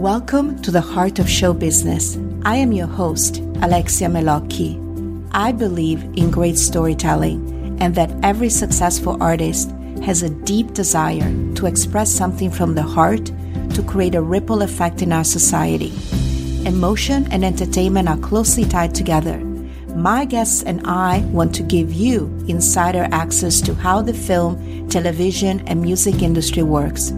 Welcome to the Heart of Show Business. I am your host, Alexia Melocchi. I believe in great storytelling and that every successful artist has a deep desire to express something from the heart to create a ripple effect in our society. Emotion and entertainment are closely tied together. My guests and I want to give you insider access to how the film, television, and music industry works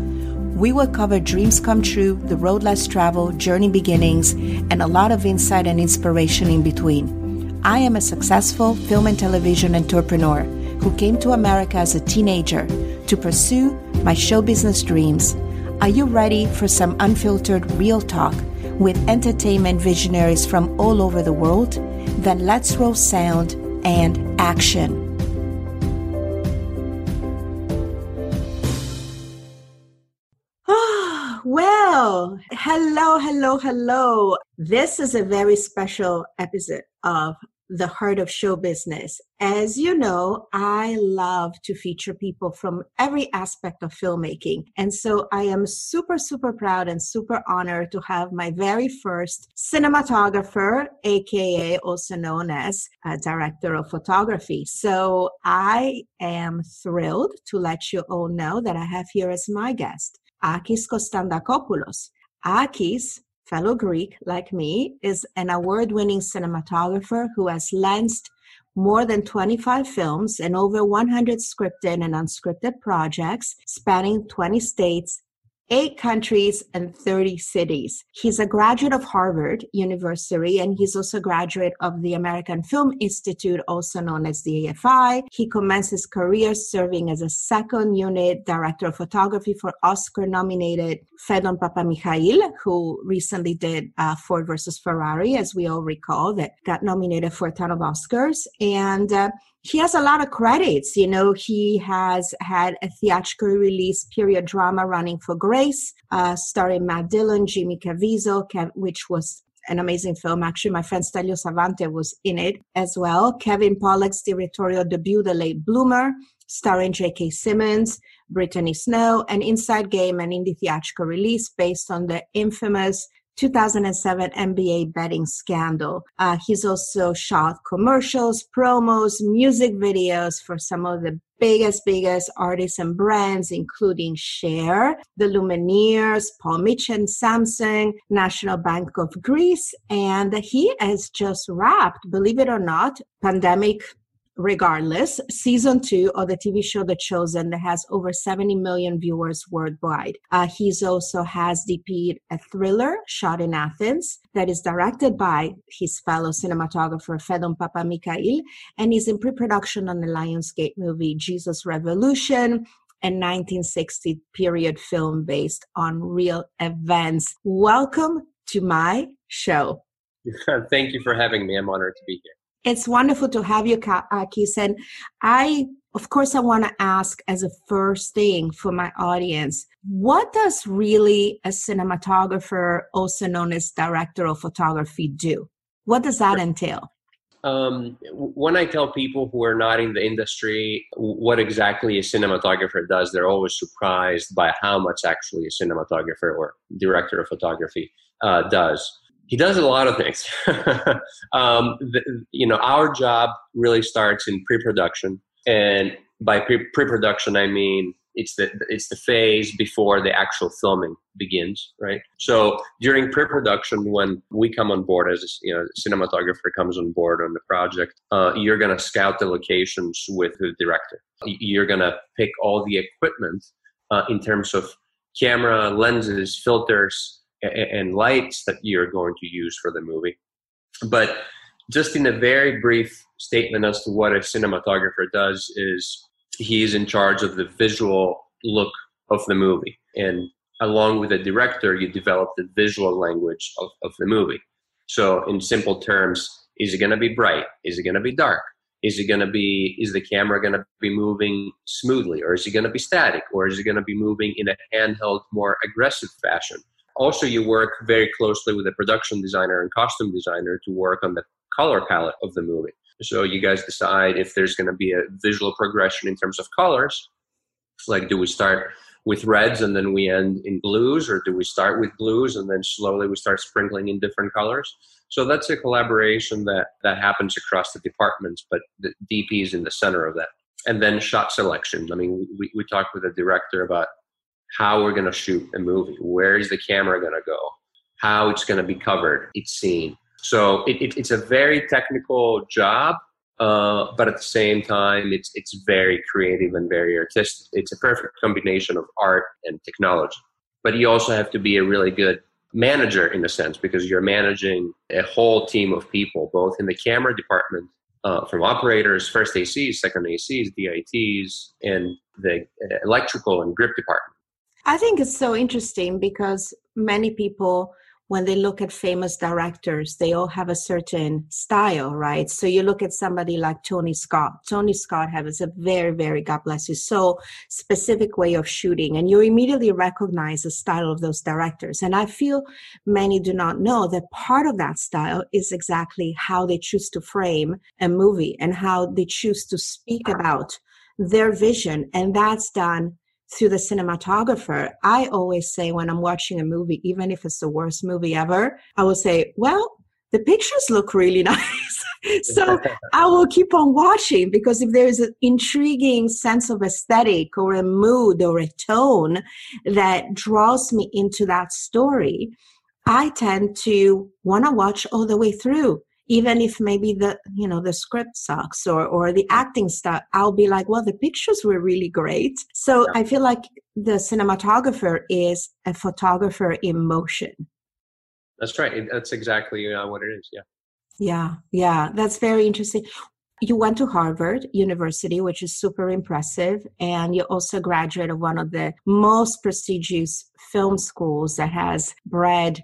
we will cover dreams come true, the road less traveled, journey beginnings, and a lot of insight and inspiration in between. I am a successful film and television entrepreneur who came to America as a teenager to pursue my show business dreams. Are you ready for some unfiltered real talk with entertainment visionaries from all over the world? Then let's roll sound and action. Well, hello, hello, hello. This is a very special episode of the heart of show business. As you know, I love to feature people from every aspect of filmmaking. And so I am super, super proud and super honored to have my very first cinematographer, AKA also known as a director of photography. So I am thrilled to let you all know that I have here as my guest Akis Kostantakopoulos. Akis, fellow Greek like me, is an award winning cinematographer who has lensed more than 25 films and over 100 scripted and unscripted projects spanning 20 states eight countries and 30 cities. He's a graduate of Harvard University and he's also a graduate of the American Film Institute, also known as the AFI. He commenced his career serving as a second unit director of photography for Oscar nominated Phedon Papamichael, who recently did uh, Ford versus Ferrari, as we all recall, that got nominated for a ton of Oscars. And uh, he has a lot of credits. You know, he has had a theatrically released period drama running for Grace, uh, starring Matt Dillon, Jimmy Caviezel, which was an amazing film. Actually, my friend Stelio Savante was in it as well. Kevin Pollak's directorial debut, The Late Bloomer, starring J.K. Simmons, Brittany Snow, an Inside Game, an indie theatrical release based on the infamous 2007 NBA betting scandal. Uh, he's also shot commercials, promos, music videos for some of the biggest, biggest artists and brands, including Cher, the Lumineers, Paul Mitchell, Samsung, National Bank of Greece. And he has just wrapped, believe it or not, pandemic regardless, season two of the TV show The Chosen that has over 70 million viewers worldwide. Uh, he's also has DP'd a thriller shot in Athens that is directed by his fellow cinematographer Phedon Papamichael and is in pre-production on the Lionsgate movie Jesus Revolution, a 1960 period film based on real events. Welcome to my show. Thank you for having me. I'm honored to be here. It's wonderful to have you, Akis. And I, of course, I want to ask as a first thing for my audience, what does really a cinematographer, also known as director of photography, do? What does that entail? Um, when I tell people who are not in the industry what exactly a cinematographer does, they're always surprised by how much actually a cinematographer or director of photography uh, does he does a lot of things. um, the, you know, our job really starts in pre-production, and by pre- production I mean it's the it's the phase before the actual filming begins, right? So during pre-production, when we come on board as a, you know, cinematographer comes on board on the project, uh, you're gonna scout the locations with the director. You're gonna pick all the equipment uh, in terms of camera, lenses, filters, and lights that you're going to use for the movie. But just in a very brief statement as to what a cinematographer does is he's in charge of the visual look of the movie. And along with the director, you develop the visual language of, of the movie. So in simple terms, is it going to be bright? Is it going to be dark? Is it going to be, is the camera going to be moving smoothly or is it going to be static or is it going to be moving in a handheld, more aggressive fashion? Also, you work very closely with a production designer and costume designer to work on the color palette of the movie. So you guys decide if there's going to be a visual progression in terms of colors. Like, do we start with reds and then we end in blues, or do we start with blues and then slowly we start sprinkling in different colors? So that's a collaboration that that happens across the departments, but the DP is in the center of that. And then shot selection. I mean, we, we talked with the director about how we're going to shoot a movie. Where is the camera going to go? How it's going to be covered, it's seen. So it, it, it's a very technical job, uh, but at the same time, it's it's very creative and very artistic. It's a perfect combination of art and technology. But you also have to be a really good manager in a sense because you're managing a whole team of people, both in the camera department, uh, from operators, first ACs, second ACs, DITs, and the electrical and grip department. I think it's so interesting because many people when they look at famous directors, they all have a certain style, right? So you look at somebody like Tony Scott. Tony Scott has a very, very, God bless you, so specific way of shooting. And you immediately recognize the style of those directors. And I feel many do not know that part of that style is exactly how they choose to frame a movie and how they choose to speak about their vision. And that's done to the cinematographer, I always say when I'm watching a movie, even if it's the worst movie ever, I will say, well, the pictures look really nice. so I will keep on watching because if there is an intriguing sense of aesthetic or a mood or a tone that draws me into that story, I tend to want to watch all the way through even if maybe the you know the script sucks or or the acting stuff i'll be like well the pictures were really great. So i feel like the cinematographer is a photographer in motion. That's right that's exactly uh, what it is yeah. Yeah yeah that's very interesting. You went to Harvard University, which is super impressive, and you also graduated of one of the most prestigious film schools that has bred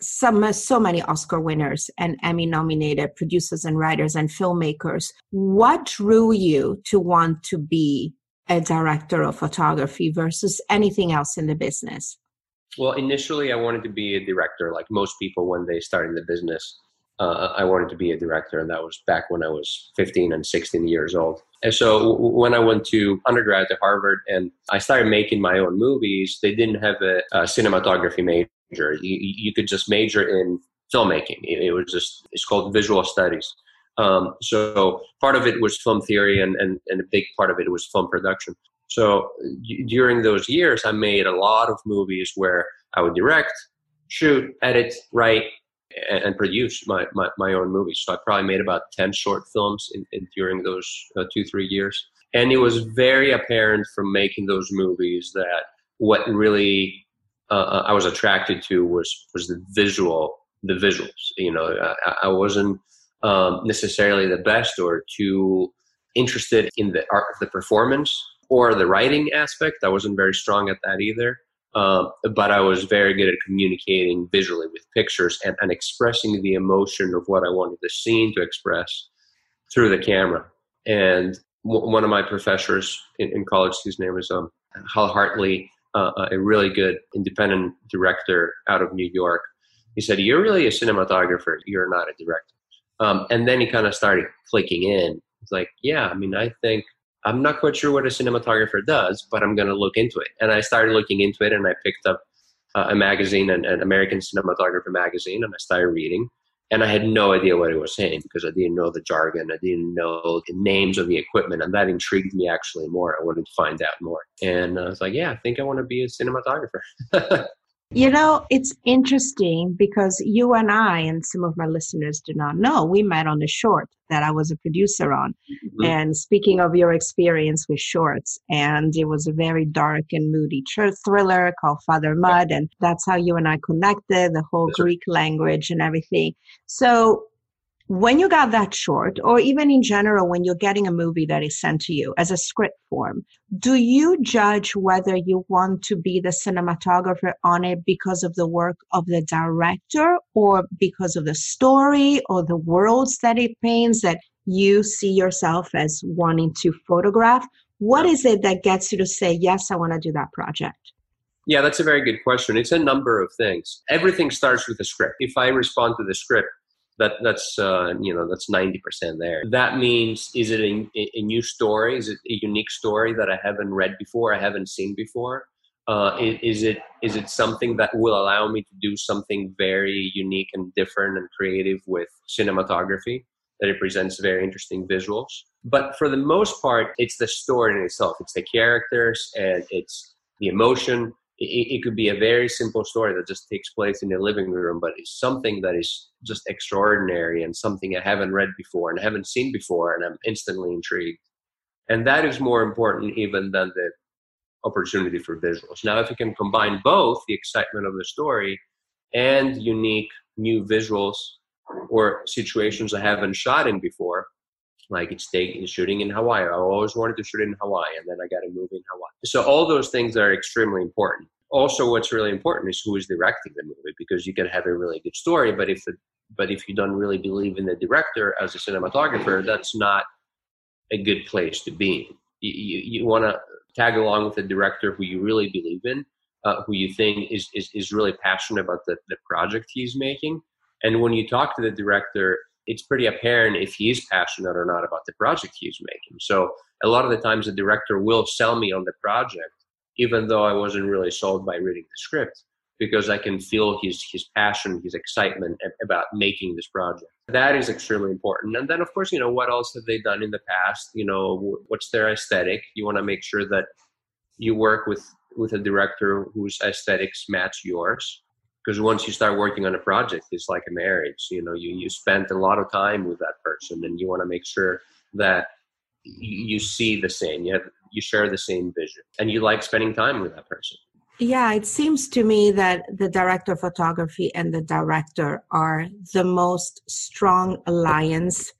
some so many Oscar winners and Emmy nominated producers and writers and filmmakers. What drew you to want to be a director of photography versus anything else in the business? Well, initially, I wanted to be a director, like most people when they start in the business. Uh, I wanted to be a director, and that was back when I was 15 and 16 years old. And so when I went to undergrad at Harvard and I started making my own movies, they didn't have a, a cinematography major major. You, you could just major in filmmaking. It, it, was just it's called visual studies. Um, so part of it was film theory, and, and and a big part of it was film production. So during those years, I made a lot of movies where I would direct, shoot, edit, write, and, and produce my, my, my own movies. So I probably made about ten short films in, in during those uh, two three years. And it was very apparent from making those movies that what really uh, uh, I was attracted to was was the visual, the visuals. You know, I, I wasn't um, necessarily the best or too interested in the art of the performance or the writing aspect. I wasn't very strong at that either. Um, but I was very good at communicating visually with pictures and, and expressing the emotion of what I wanted the scene to express through the camera. And w- one of my professors in, in college, whose name is um, Hal Hartley, uh, a really good independent director out of New York. He said, "You're really a cinematographer. You're not a director." Um, and then he kind of started clicking in. It's like, yeah, I mean, I think I'm not quite sure what a cinematographer does, but I'm going to look into it. And I started looking into it, and I picked up uh, a magazine, an, an American Cinematographer magazine, and I started reading and I had no idea what he was saying because I didn't know the jargon. I didn't know the names of the equipment, and that intrigued me actually more. I wanted to find out more, and I was like, "Yeah, I think I want to be a cinematographer." You know, it's interesting because you and I, and some of my listeners do not know, we met on the short that I was a producer on. Mm-hmm. And speaking of your experience with shorts, and it was a very dark and moody tr- thriller called Father Mud. And that's how you and I connected, the whole Greek language and everything. So when you got that short, or even in general, when you're getting a movie that is sent to you as a script form, do you judge whether you want to be the cinematographer on it because of the work of the director or because of the story or the worlds that it paints that you see yourself as wanting to photograph? What is it that gets you to say, yes, I want to do that project? Yeah, that's a very good question. It's a number of things. Everything starts with the script. If I respond to the script, that that's uh, you know that's 90% there that means is it a, a, new story is it a unique story that i haven't read before i haven't seen before Uh, is, it is it something that will allow me to do something very unique and different and creative with cinematography that it presents very interesting visuals? But for the most part, it's the story in itself. It's the characters and it's the emotion. It, it, could be a very simple story that just takes place in the living room, but it's something that is just extraordinary and something I haven't read before and haven't seen before, and I'm instantly intrigued. And that is more important even than the opportunity for visuals. Now, if you can combine both the excitement of the story and unique new visuals or situations I haven't shot in before, like it's taking shooting in Hawaii. I always wanted to shoot in Hawaii, and then I got to move in Hawaii. So all those things are extremely important. Also, what's really important is who is directing the movie because you can have a really good story, but if the but if you don't really believe in the director as a cinematographer, that's not a good place to be. You, you, you want to tag along with a director who you really believe in, uh, who you think is, is, is really passionate about the, the project he's making. And when you talk to the director, it's pretty apparent if he is passionate or not about the project he's making. So a lot of the times the director will sell me on the project, even though I wasn't really sold by reading the script, because I can feel his his passion, his excitement about making this project. That is extremely important. And then of course, you know, what else have they done in the past? You know, what's their aesthetic? You want to make sure that you work with with a director whose aesthetics match yours because once you start working on a project it's like a marriage you know you, you spend a lot of time with that person and you want to make sure that you see the same you have you share the same vision and you like spending time with that person. Yeah it seems to me that the director of photography and the director are the most strong alliance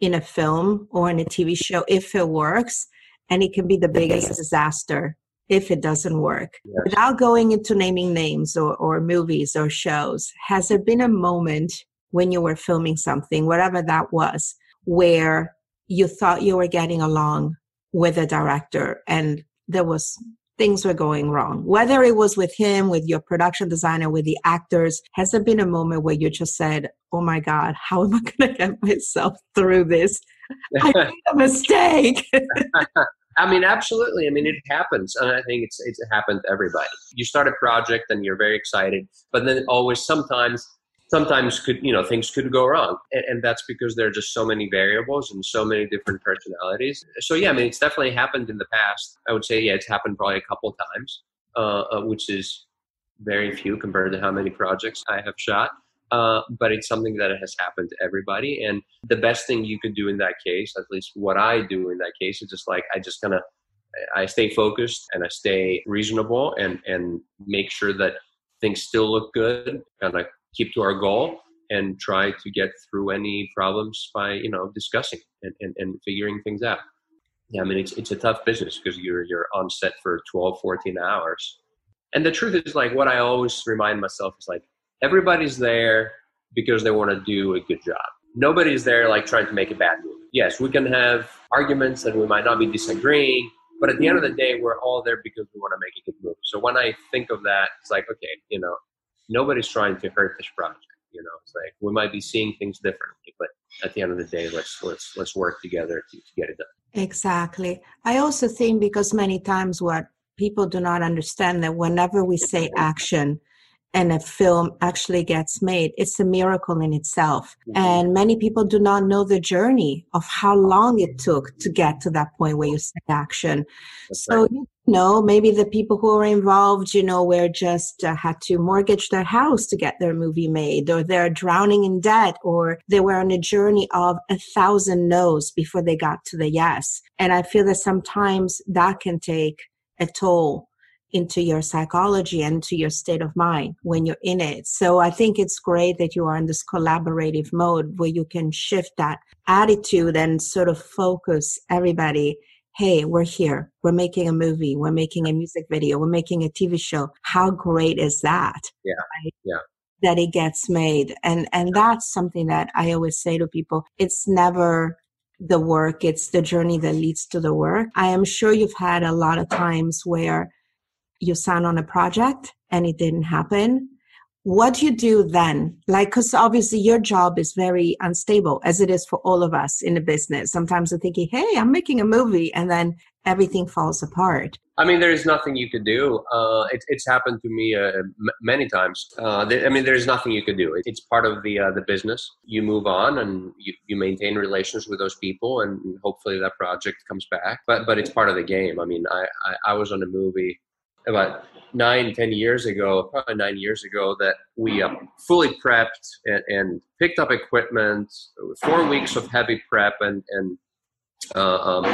in a film or in a tv show if it works and it can be the biggest disaster if it doesn't work. Yes. Without going into naming names or, or movies or shows, has there been a moment when you were filming something, whatever that was, where you thought you were getting along with a director and there was things were going wrong whether it was with him with your production designer with the actors has there been a moment where you just said oh my god how am i going to get myself through this i made a mistake I mean, absolutely. I mean, it happens, and I think it's it's happened to everybody. You start a project and you're very excited, but then always sometimes sometimes could you know things could go wrong, and, and that's because there are just so many variables and so many different personalities. So yeah, I mean, it's definitely happened in the past. I would say yeah, it's happened probably a couple times, uh, uh, which is very few compared to how many projects I have shot. Uh, but it's something that has happened to everybody. And the best thing you could do in that case, at least what I do in that case, is just like I just kind of I stay focused and I stay reasonable and and make sure that things still look good. Kind of keep to our goal and try to get through any problems by you know discussing and, and, and figuring things out. Yeah, I mean it's it's a tough business because you're you're on set for 12, 14 hours. And the truth is like what I always remind myself is like everybody's there because they want to do a good job. Nobody's there like trying to make a bad move. Yes, we can have arguments and we might not be disagreeing, but at the end of the day, we're all there because we want to make a good move. So when I think of that, it's like, okay, you know, nobody's trying to hurt this project. You know, it's like we might be seeing things differently, but at the end of the day, let's let's let's work together to, to get it done. Exactly. I also think because many times what people do not understand that whenever we say action, and a film actually gets made, it's a miracle in itself. And many people do not know the journey of how long it took to get to that point where you set action. That's so, right. you know, maybe the people who were involved, you know, were just uh, had to mortgage their house to get their movie made, or they're drowning in debt, or they were on a journey of a thousand no's before they got to the yes. And I feel that sometimes that can take a toll into your psychology and to your state of mind when you're in it. So I think it's great that you are in this collaborative mode where you can shift that attitude and sort of focus everybody. Hey, we're here. We're making a movie. We're making a music video. We're making a TV show. How great is that? Yeah. Right? Yeah. That it gets made. And, and that's something that I always say to people. It's never the work. It's the journey that leads to the work. I am sure you've had a lot of times where you sign on a project and it didn't happen what do you do then like because obviously your job is very unstable as it is for all of us in the business sometimes we're thinking hey i'm making a movie and then everything falls apart. I mean, there is nothing you could do. Uh, it, it's happened to me uh, m- many times. Uh, th- I mean, there's nothing you could do. It, it's part of the uh, the business. You move on and you, you maintain relations with those people, and hopefully that project comes back. But but it's part of the game. I mean, I, I, I was on a movie about nine, ten years ago, probably nine years ago, that we uh, fully prepped and, and, picked up equipment, four weeks of heavy prep and, and uh, um,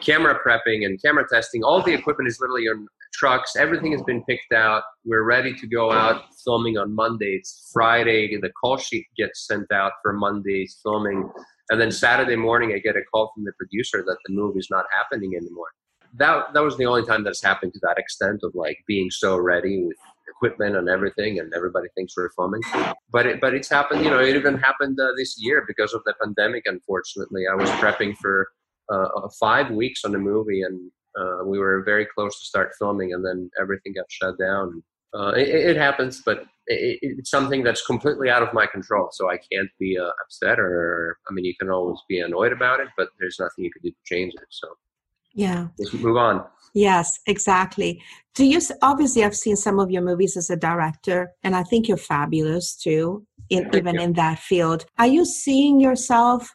camera prepping and camera testing. All the equipment is literally on trucks. Everything has been picked out. We're ready to go out filming on Monday. It's Friday. The call sheet gets sent out for Monday's filming. And then Saturday morning, I get a call from the producer that the movie is not happening anymore that that was the only time that's happened to that extent of like being so ready with equipment and everything, and everybody thinks we're filming. But it, but it's happened. You know, it even happened uh, this year because of the pandemic. Unfortunately, I was prepping for uh, uh, five weeks on the movie, and uh, we were very close to start filming, and then everything got shut down. Uh, it, it, happens, but it, it's something that's completely out of my control. So I can't be uh, upset, or I mean, you can always be annoyed about it, but there's nothing you can do to change it. So yeah. Let's move on. Yes, exactly. Do you obviously I've seen some of your movies as a director and I think you're fabulous too in even you. in that field. Are you seeing yourself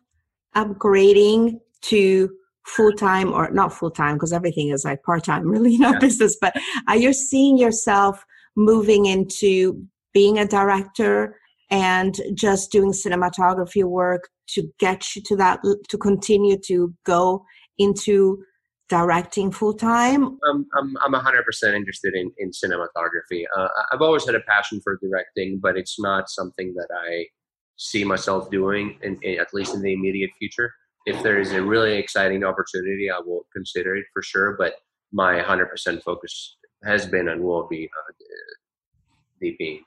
upgrading to full time or not full time because everything is like part time really in our yeah. business, but are you seeing yourself moving into being a director and just doing cinematography work to get you to that to continue to go into directing full time? I'm, I'm, I'm 100% interested in, in cinematography. Uh, I've always had a passion for directing, but it's not something that I see myself doing, in, in, at least in the immediate future. If there is a really exciting opportunity, I will consider it for sure, but my 100% focus has been and will be uh, DP.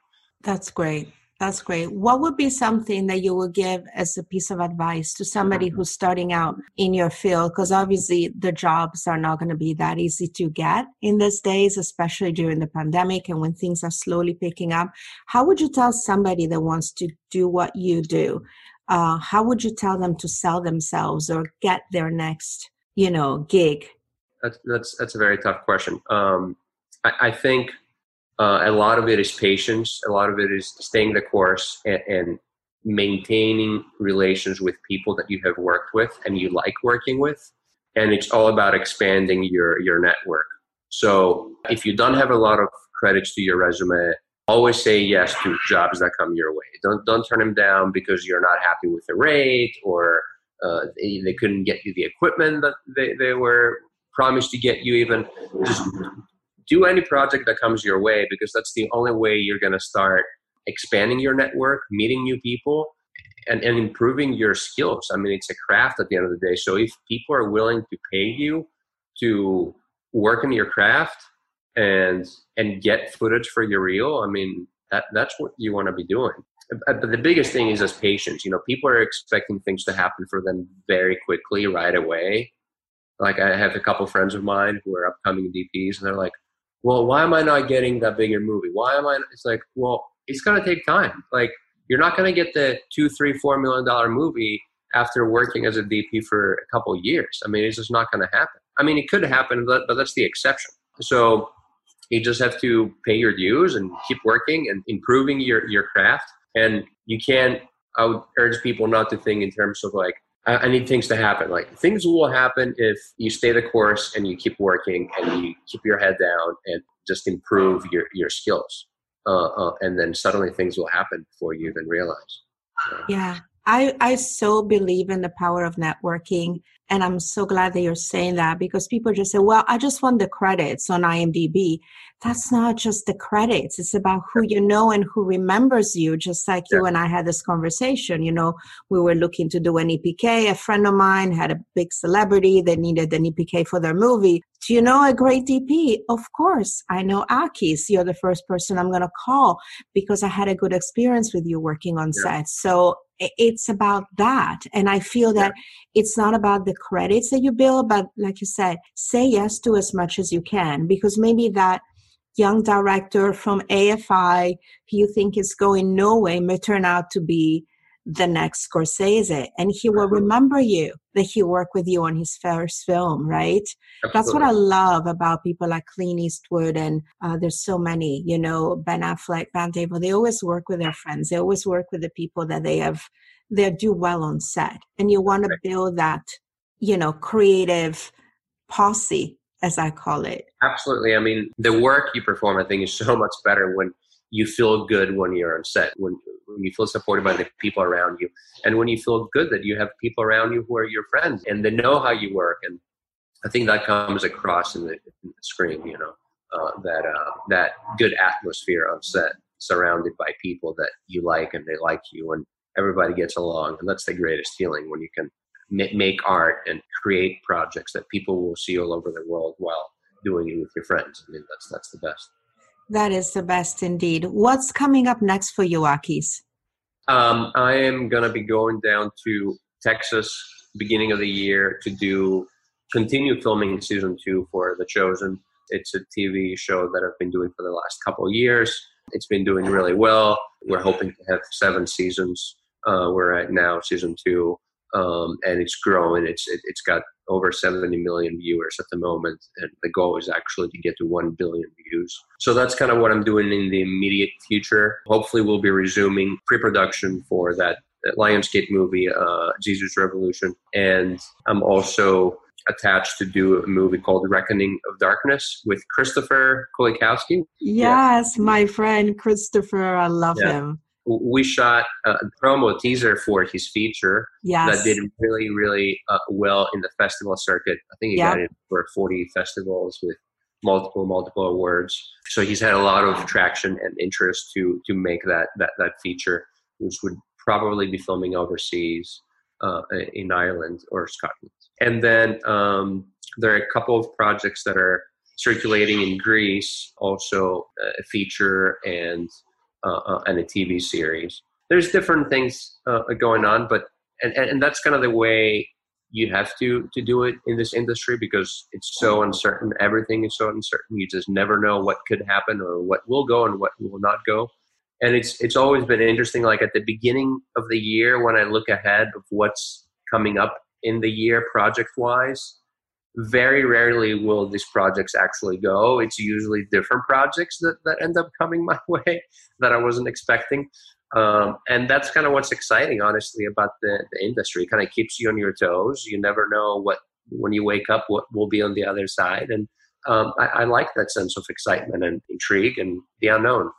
That's great. That's great. What would be something that you would give as a piece of advice to somebody who's starting out in your field? Because obviously the jobs are not going to be that easy to get in these days, especially during the pandemic and when things are slowly picking up. How would you tell somebody that wants to do what you do? Uh, how would you tell them to sell themselves or get their next, you know, gig? That's that's that's a very tough question. Um, I, I think uh, a lot of it is patience. A lot of it is staying the course and, and, maintaining relations with people that you have worked with and you like working with. And it's all about expanding your your network. So if you don't have a lot of credits to your resume, always say yes to jobs that come your way. Don't don't turn them down because you're not happy with the rate or uh, they, they couldn't get you the equipment that they, they were promised to get you. Even just do any project that comes your way because that's the only way you're going to start expanding your network, meeting new people, and, and improving your skills. I mean, it's a craft at the end of the day. So if people are willing to pay you to work in your craft and and get footage for your reel, I mean, that that's what you want to be doing. But the biggest thing is just patience. You know, people are expecting things to happen for them very quickly, right away. Like I have a couple friends of mine who are upcoming DPs, and they're like, well, why am I not getting that bigger movie? Why am I? It's like, well, it's gonna take time. Like, you're not gonna get the two, three, four million dollar movie after working as a DP for a couple years. I mean, it's just not gonna happen. I mean, it could happen, but, but that's the exception. So you just have to pay your dues and keep working and improving your your craft. And you can't. I would urge people not to think in terms of like, I need things to happen. Like things will happen if you stay the course and you keep working and you keep your head down and just improve your, your skills. Uh, uh, and then suddenly things will happen before you even realize. Uh, yeah. I, I so believe in the power of networking. And I'm so glad that you're saying that because people just say, well, I just want the credits on IMDb. That's not just the credits. It's about who you know and who remembers you. Just like you and I had this conversation, you know, we were looking to do an EPK. A friend of mine had a big celebrity that needed an EPK for their movie. Do you know a great DP? Of course. I know Akis. You're the first person I'm going to call because I had a good experience with you working on yeah. set. So it's about that. And I feel that it's not about the credits that you build, but like you said, say yes to as much as you can because maybe that young director from AFI who you think is going nowhere may turn out to be the next Scorsese and he will Mm-hmm. remember you that he worked with you on his first film, right? That's what I love about people like Clint Eastwood and uh, there's so many, you know, Ben Affleck, Van Davel. They always work with their friends. They always work with the people that they have, they do well on set. And you want to build that, you know, creative posse, as I call it. Absolutely. I mean, the work you perform, I think, is so much better when you feel good when you're on set, when, when you feel supported by the people around you, and when you feel good that you have people around you who are your friends and they know how you work. And I think that comes across in the, in the screen, you know, uh, that uh, that good atmosphere on set, surrounded by people that you like and they like you, and everybody gets along. And that's the greatest feeling when you can ma- make art and create projects that people will see all over the world while doing it with your friends. I mean, that's that's the best. That is the best indeed. What's coming up next for you, Akis? Um, I am gonna be going down to Texas beginning of the year to do continue filming season two for The Chosen. It's a TV show that I've been doing for the last couple years. It's been doing really well. We're hoping to have seven seasons. Uh, we're at now season two, um, and it's growing. It's it, it's got over 70 million viewers at the moment, and the goal is actually to get to 1 billion views. So that's kind of what I'm doing in the immediate future. Hopefully, we'll be resuming pre-production for that Lionsgate movie, uh, Jesus Revolution, and I'm also attached to do a movie called Reckoning of Darkness with Christopher Kulikowski. Yes, my friend Christopher. I love Yeah. him. We shot a promo teaser for his feature Yes. that did really, really uh, well in the festival circuit. I think he Yeah. got it for 40 festivals with multiple, multiple awards. So he's had a lot of traction and interest to to make that that that feature, which would probably be filming overseas uh, in Ireland or Scotland. And then um, there are a couple of projects that are circulating in Greece, also uh, a feature and uh, uh, and a TV series. There's different things uh, going on, but and and that's kind of the way you have to to do it in this industry because it's so uncertain. Everything is so uncertain. You just never know what could happen or what will go and what will not go. And it's it's always been interesting. Like at the beginning of the year, when I look ahead of what's coming up in the year project wise, very rarely will these projects actually go. It's usually different projects that, that end up coming my way that I wasn't expecting. Um, and that's kind of what's exciting, honestly, about the, the industry. It kind of keeps you on your toes. You never know what, when you wake up, what will be on the other side. And um, I, I like that sense of excitement and intrigue and the unknown.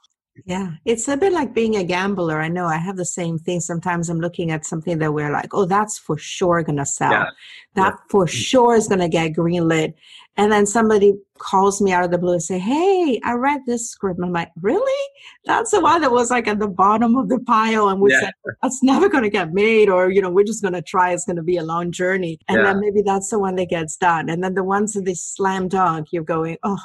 Yeah, it's a bit like being a gambler. I know I have the same thing. Sometimes I'm looking at something that we're like, oh, that's for sure going to sell. Yeah. That for sure is going to get greenlit. And then somebody calls me out of the blue and say, hey, I read this script. I'm like, really? That's the one that was like at the bottom of the pile. And we Yeah. said, that's never going to get made. Or, you know, we're just going to try. It's going to be a long journey. And Yeah. then maybe that's the one that gets done. And then the ones that they slam dunk, you're going, oh,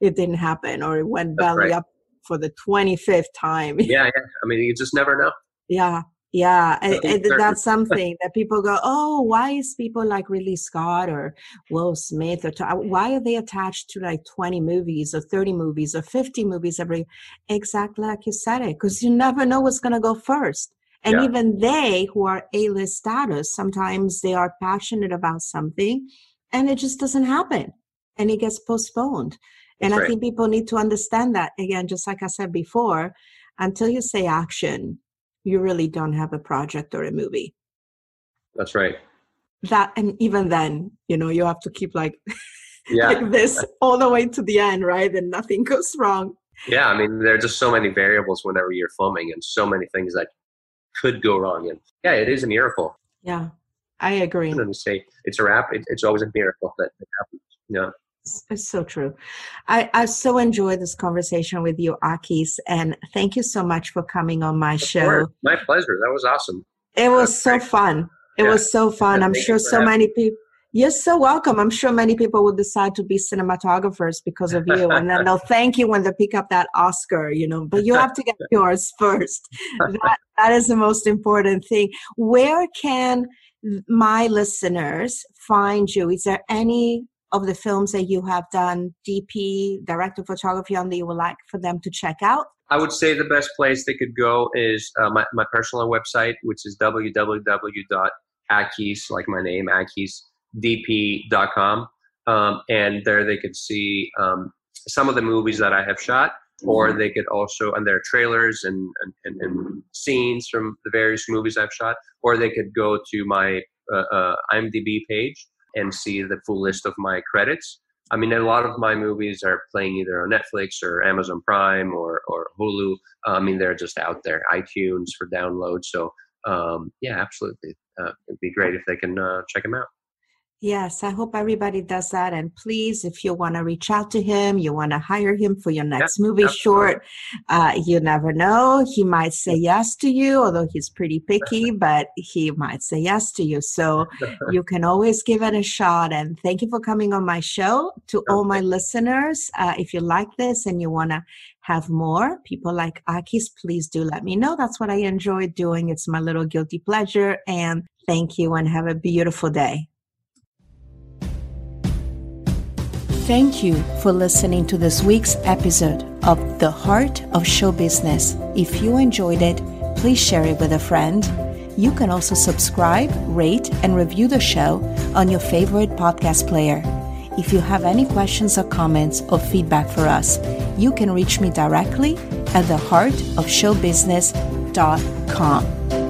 it didn't happen. Or it went belly right. up for the 25th time. Yeah, yeah. I mean, you just never know. Yeah, yeah, and, and that's something that people go, "Oh, why is people like Ridley Scott or Will Smith or to- why are they attached to like twenty movies or thirty movies or fifty movies every?" Exactly like you said it, because you never know what's gonna go first. And Yeah. even they who are A-list status, sometimes they are passionate about something, and it just doesn't happen, and it gets postponed. And That's I think people need to understand that again, just like I said before, until you say action, you really don't have a project or a movie. That's right. That and even then, you know, you have to keep like Yeah. like this all the way to the end, right? And nothing goes wrong. Yeah, I mean, there are just so many variables whenever you're filming, and so many things that could go wrong. And yeah, it is a miracle. Yeah, I agree. And you say it's a wrap. It, it's always a miracle that it happens. Yeah, It's, it's so true. I, I so enjoyed this conversation with you, Akis, and thank you so much for coming on my show. My pleasure. That was awesome. It was so great. fun. It Yeah. was so fun. I'm sure so having many people. You're so welcome. I'm sure many people will decide to be cinematographers because of you, and then they'll thank you when they pick up that Oscar. You know, but you have to get yours first. That that is the most important thing. Where can my listeners find you? Is there any of the films that you have done, DP, director of photography on that you would like for them to check out? I would say the best place they could go is uh, my, my personal website, which is www.akis, like my name, akisdp.com. Um, and there they could see um, some of the movies that I have shot, or mm-hmm. they could also, and there are trailers and, and, and, scenes from the various movies I've shot, or they could go to my uh, uh, IMDb page and see the full list of my credits. I mean, a lot of my movies are playing either on Netflix or Amazon Prime or, or Hulu. I mean, they're just out there, iTunes for download. So, um, yeah, absolutely. Uh, it'd be great if they can uh, check them out. Yes, I hope everybody does that. And please, if you want to reach out to him, you want to hire him for your next yep, movie short, uh, you never know. He might say yes to you, although he's pretty picky, but he might say yes to you. So you can always give it a shot. And thank you for coming on my show. To all my listeners, uh, if you like this and you want to have more people like Akis, please do let me know. That's what I enjoy doing. It's my little guilty pleasure. And thank you and have a beautiful day. Thank you for listening to this week's episode of The Heart of Show Business. If you enjoyed it, please share it with a friend. You can also subscribe, rate, and review the show on your favorite podcast player. If you have any questions or comments or feedback for us, you can reach me directly at theheartofshowbusiness.com.